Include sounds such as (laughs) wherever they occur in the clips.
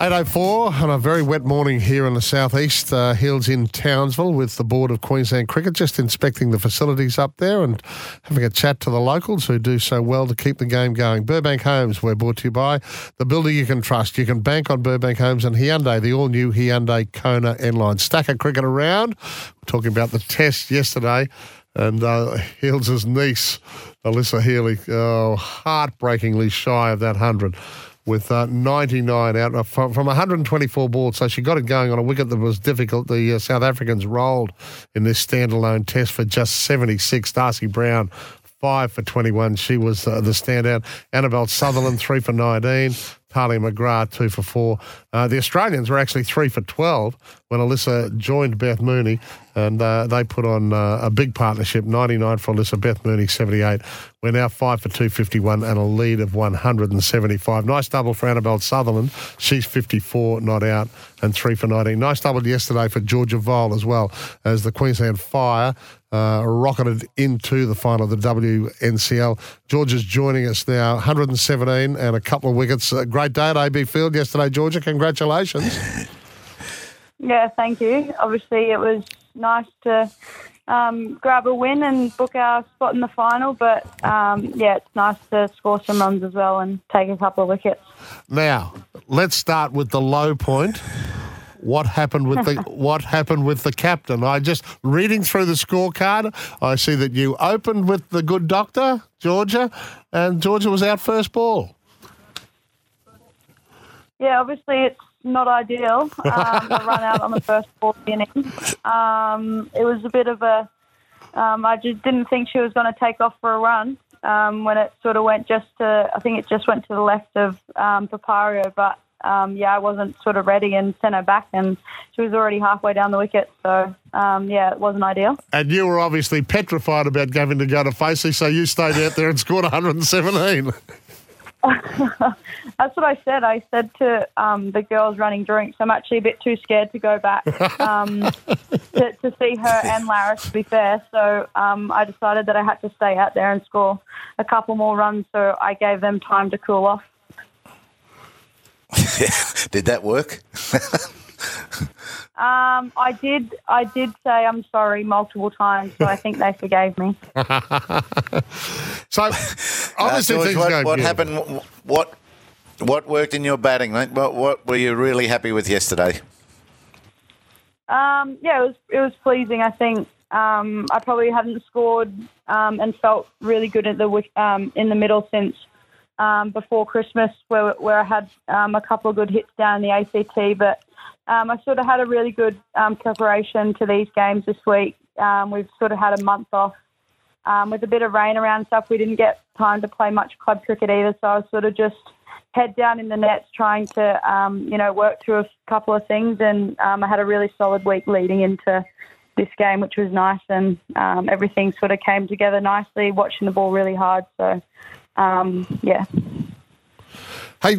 804 on a very wet morning here in the southeast. Uh, Heals in Townsville with the Board of Queensland Cricket, just inspecting the facilities up there and having a chat to the locals who do so well to keep the game going. Burbank Homes, we're brought to you by the builder you can trust. You can bank on Burbank Homes and Hyundai, the all new Hyundai Kona N-Line. Stack of cricket around. We're talking about the test yesterday and uh, Heals' niece, Alyssa Healy, oh, heartbreakingly shy of that 100 with uh, 99 out uh, from, from 124 balls. So she got it going on a wicket that was difficult. The uh, South Africans rolled in this standalone test for just 76. Darcy Brown, five for 21. She was uh, the standout. Annabelle Sutherland, (laughs) three for 19. Tahlia McGrath, two for four. Uh, the Australians were actually three for 12 when Alyssa joined Beth Mooney, and uh, they put on uh, a big partnership 99 for Alyssa, Beth Mooney, 78. We're now five for 251 and a lead of 175. Nice double for Annabelle Sutherland. She's 54, not out, and three for 19. Nice double yesterday for Georgia Voll as well, as the Queensland Fire uh, rocketed into the final of the WNCL. George is joining us now, 117 and a couple of wickets. A great day at AB Field yesterday, Georgia. Congratulations. (laughs) Yeah, thank you. Obviously, it was nice to um, grab a win and book our spot in the final, but um, yeah, it's nice to score some runs as well and take a couple of wickets. Now, let's start with the low point what happened with the (laughs) what happened with the captain. I just reading through the scorecard, I see that you opened with the good doctor, Georgia, and Georgia was out first ball. Yeah, obviously it's not ideal. (laughs) Um, to run out on the first ball inning. Um, it was a bit of a. Um, I just didn't think she was going to take off for a run um, when it sort of went just to. I think it just went to the left of um, Papario, but um, yeah, I wasn't sort of ready and sent her back, and she was already halfway down the wicket. So, um, yeah, it wasn't ideal. And you were obviously petrified about having to go to Facey, so you stayed out there and (laughs) scored 117. (laughs) That's what I said. I said to um, the girls running drinks, I'm actually a bit too scared to go back um, (laughs) to, to, see her and Laris, to be fair. So um, I decided that I had to stay out there and score a couple more runs so I gave them time to cool off. (laughs) did that work? (laughs) um, I did. I did say I'm sorry multiple times, so I think they forgave me. (laughs) so, obviously, uh, George, what, what happened? What what worked in your batting? What what were you really happy with yesterday? Um, yeah, it was it was pleasing. I think um, I probably hadn't scored um, and felt really good at the um, in the middle since um, before Christmas where, where I had um, a couple of good hits down the ACT. But um, I sort of had a really good um, preparation to these games this week. Um, we've sort of had a month off. Um, with a bit of rain around stuff, we didn't get time to play much club cricket either. So I was sort of just head down in the nets trying to, you know, work through a couple of things. And I had a really solid week leading into this game, which was nice. And everything sort of came together nicely, watching the ball really hard. So um, yeah. Hey,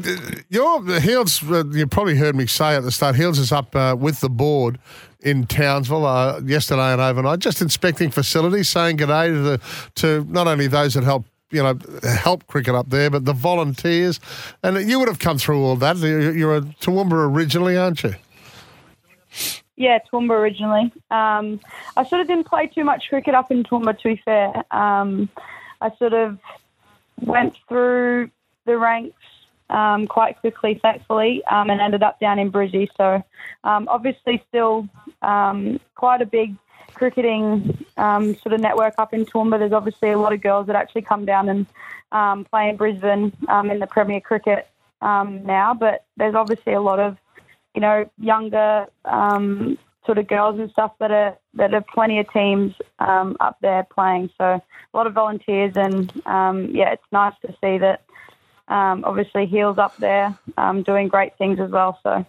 your Heals, uh, you probably heard me say at the start, Heals is up uh, with the board in Townsville uh, yesterday and overnight, just inspecting facilities, saying good day to, the, to not only those that help you know, help cricket up there, but the volunteers. And you would have come through all that. You're a Toowoomba originally, aren't you? Yeah, Toowoomba originally. Um, I sort of didn't play too much cricket up in Toowoomba, to be fair. Um, I sort of went through the ranks um, quite quickly, thankfully, um, and ended up down in Brizzy. So um, obviously, still um, quite a big cricketing um, sort of network up in Toowoomba. There's obviously a lot of girls that actually come down and um, play in Brisbane in the Premier Cricket now, but there's obviously a lot of you know younger sort of girls and stuff that are that are plenty of teams um, up there playing. So a lot of volunteers, and um, yeah, it's nice to see that. Um, obviously, Heals up there um, doing great things as well. So.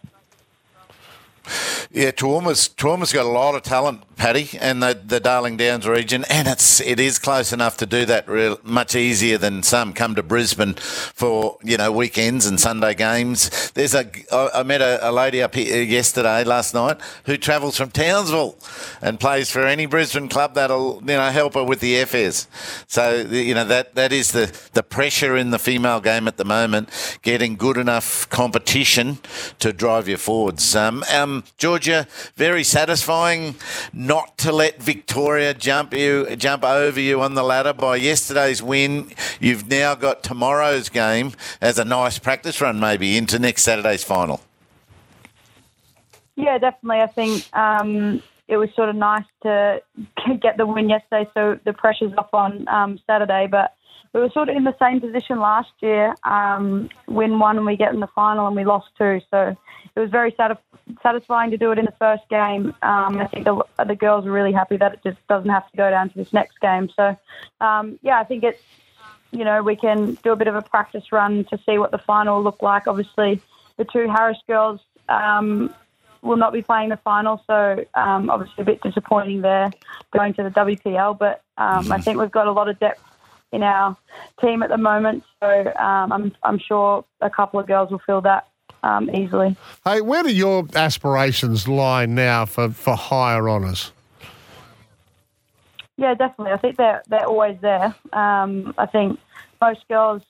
Yeah, Toowoomba's, Toowoomba's got a lot of talent, Paddy, and the, the Darling Downs region, and it's it is close enough to do that real, much easier than some come to Brisbane for you know weekends and Sunday games. There's a I met a, a lady up here yesterday, last night, who travels from Townsville and plays for any Brisbane club that'll you know help her with the FS. So you know that that is the the pressure in the female game at the moment, getting good enough competition to drive you forwards. Um, um, Georgia, very satisfying not to let Victoria jump you jump over you on the ladder by yesterday's win. You've now got tomorrow's game as a nice practice run, maybe into next Saturday's final. Yeah, definitely. I think um, it was sort of nice to (laughs) get the win yesterday, so the pressure's off on um, Saturday. But we were sort of in the same position last year. Um, win one and we get in the final, and we lost two. So it was very satisfying satisfying to do it in the first game. Um, I think the, the girls are really happy that it just doesn't have to go down to this next game. So, um, yeah, I think it's, you know, we can do a bit of a practice run to see what the final will look like. Obviously, the two Harris girls um, will not be playing the final, so um, obviously a bit disappointing there going to the WPL. But um, I think we've got a lot of depth in our team at the moment, so um, I'm, I'm sure a couple of girls will fill that um, easily. Hey, where do your aspirations lie now for, for higher honours? Yeah, definitely. I think they're they're always there. Um, I think most girls,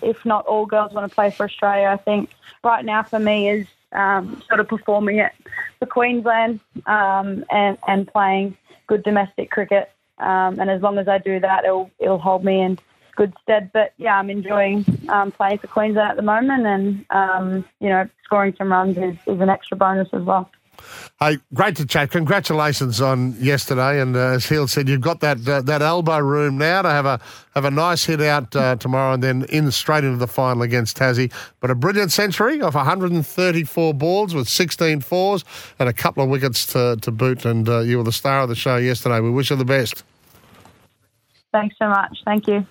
if not all girls, want to play for Australia. I think right now for me is um, sort of performing it for Queensland um, and and playing good domestic cricket. Um, and as long as I do that, it'll it'll hold me in good stead. But yeah, I'm enjoying um, playing for Queensland at the moment, and um, you know, scoring some runs is, is, an extra bonus as well. Hey, great to chat. Congratulations on yesterday, and uh, as Hill said, you've got that uh, that elbow room now to have a have a nice hit out uh, tomorrow, and then in straight into the final against Tassie. But a brilliant century of 134 balls with 16 fours and a couple of wickets to, to boot. And uh, you were the star of the show yesterday. We wish you the best. Thanks so much. Thank you.